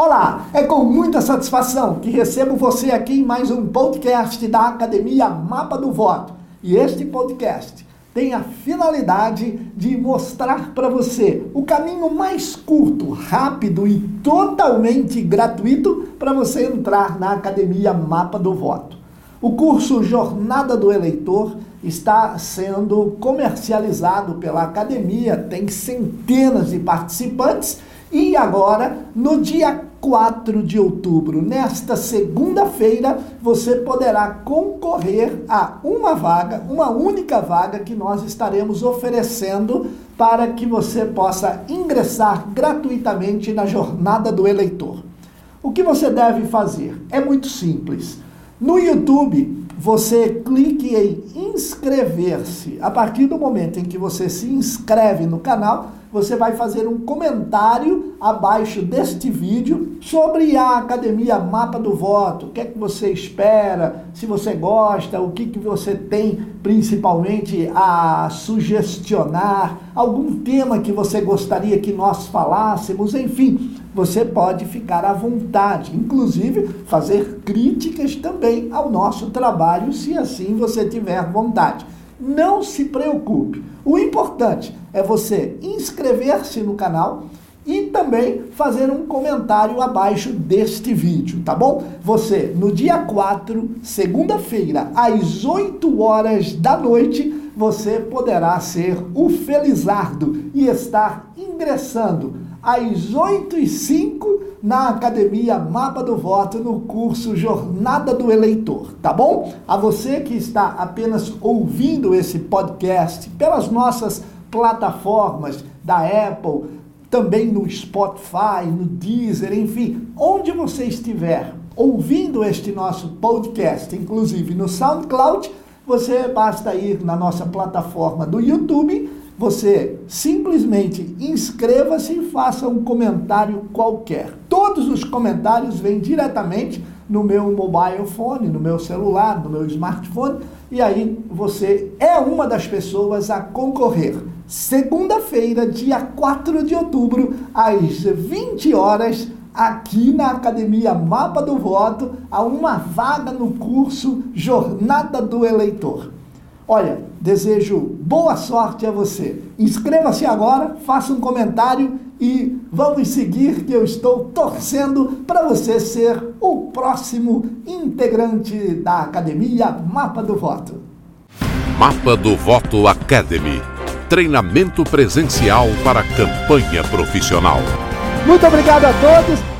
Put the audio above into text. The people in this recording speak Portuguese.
Olá, é com muita satisfação que recebo você aqui em mais um podcast da Academia Mapa do Voto. E este podcast tem a finalidade de mostrar para você o caminho mais curto, rápido e totalmente gratuito para você entrar na Academia Mapa do Voto. O curso Jornada do Eleitor está sendo comercializado pela academia, tem centenas de participantes e agora, no dia 4 de outubro, nesta segunda-feira, você poderá concorrer a uma vaga, uma única vaga que nós estaremos oferecendo para que você possa ingressar gratuitamente na jornada do eleitor. O que você deve fazer? É muito simples. No YouTube, você clique em inscrever-se. A partir do momento em que você se inscreve no canal, você vai fazer um comentário abaixo deste vídeo sobre a Academia Mapa do Voto. O que é que você espera, se você gosta, o que, que você tem principalmente a sugestionar, algum tema que você gostaria que nós falássemos, enfim, você pode ficar à vontade, inclusive fazer críticas também ao nosso trabalho, se assim você tiver vontade. Não se preocupe. O importante é você inscrever-se no canal e também fazer um comentário abaixo deste vídeo, tá bom? Você, no dia 4, segunda-feira, às 8 horas da noite, você poderá ser o Felizardo e estar ingressando às 8 e 5 na Academia Mapa do Voto no curso Jornada do Eleitor, tá bom? A você que está apenas ouvindo esse podcast pelas nossas plataformas da Apple, também no Spotify, no Deezer, enfim, onde você estiver ouvindo este nosso podcast, inclusive no SoundCloud, você basta ir na nossa plataforma do YouTube você simplesmente inscreva-se e faça um comentário qualquer. Todos os comentários vêm diretamente no meu mobile phone, no meu celular, no meu smartphone, e aí você é uma das pessoas a concorrer. Segunda-feira, dia 4 de outubro, às 20 horas, aqui na Academia Mapa do Voto, a uma vaga no curso Jornada do Eleitor. Olha, desejo boa sorte a você. Inscreva-se agora, faça um comentário e vamos seguir que eu estou torcendo para você ser o próximo integrante da Academia Mapa do Voto. Mapa do Voto Academy. Treinamento presencial para campanha profissional. Muito obrigado a todos.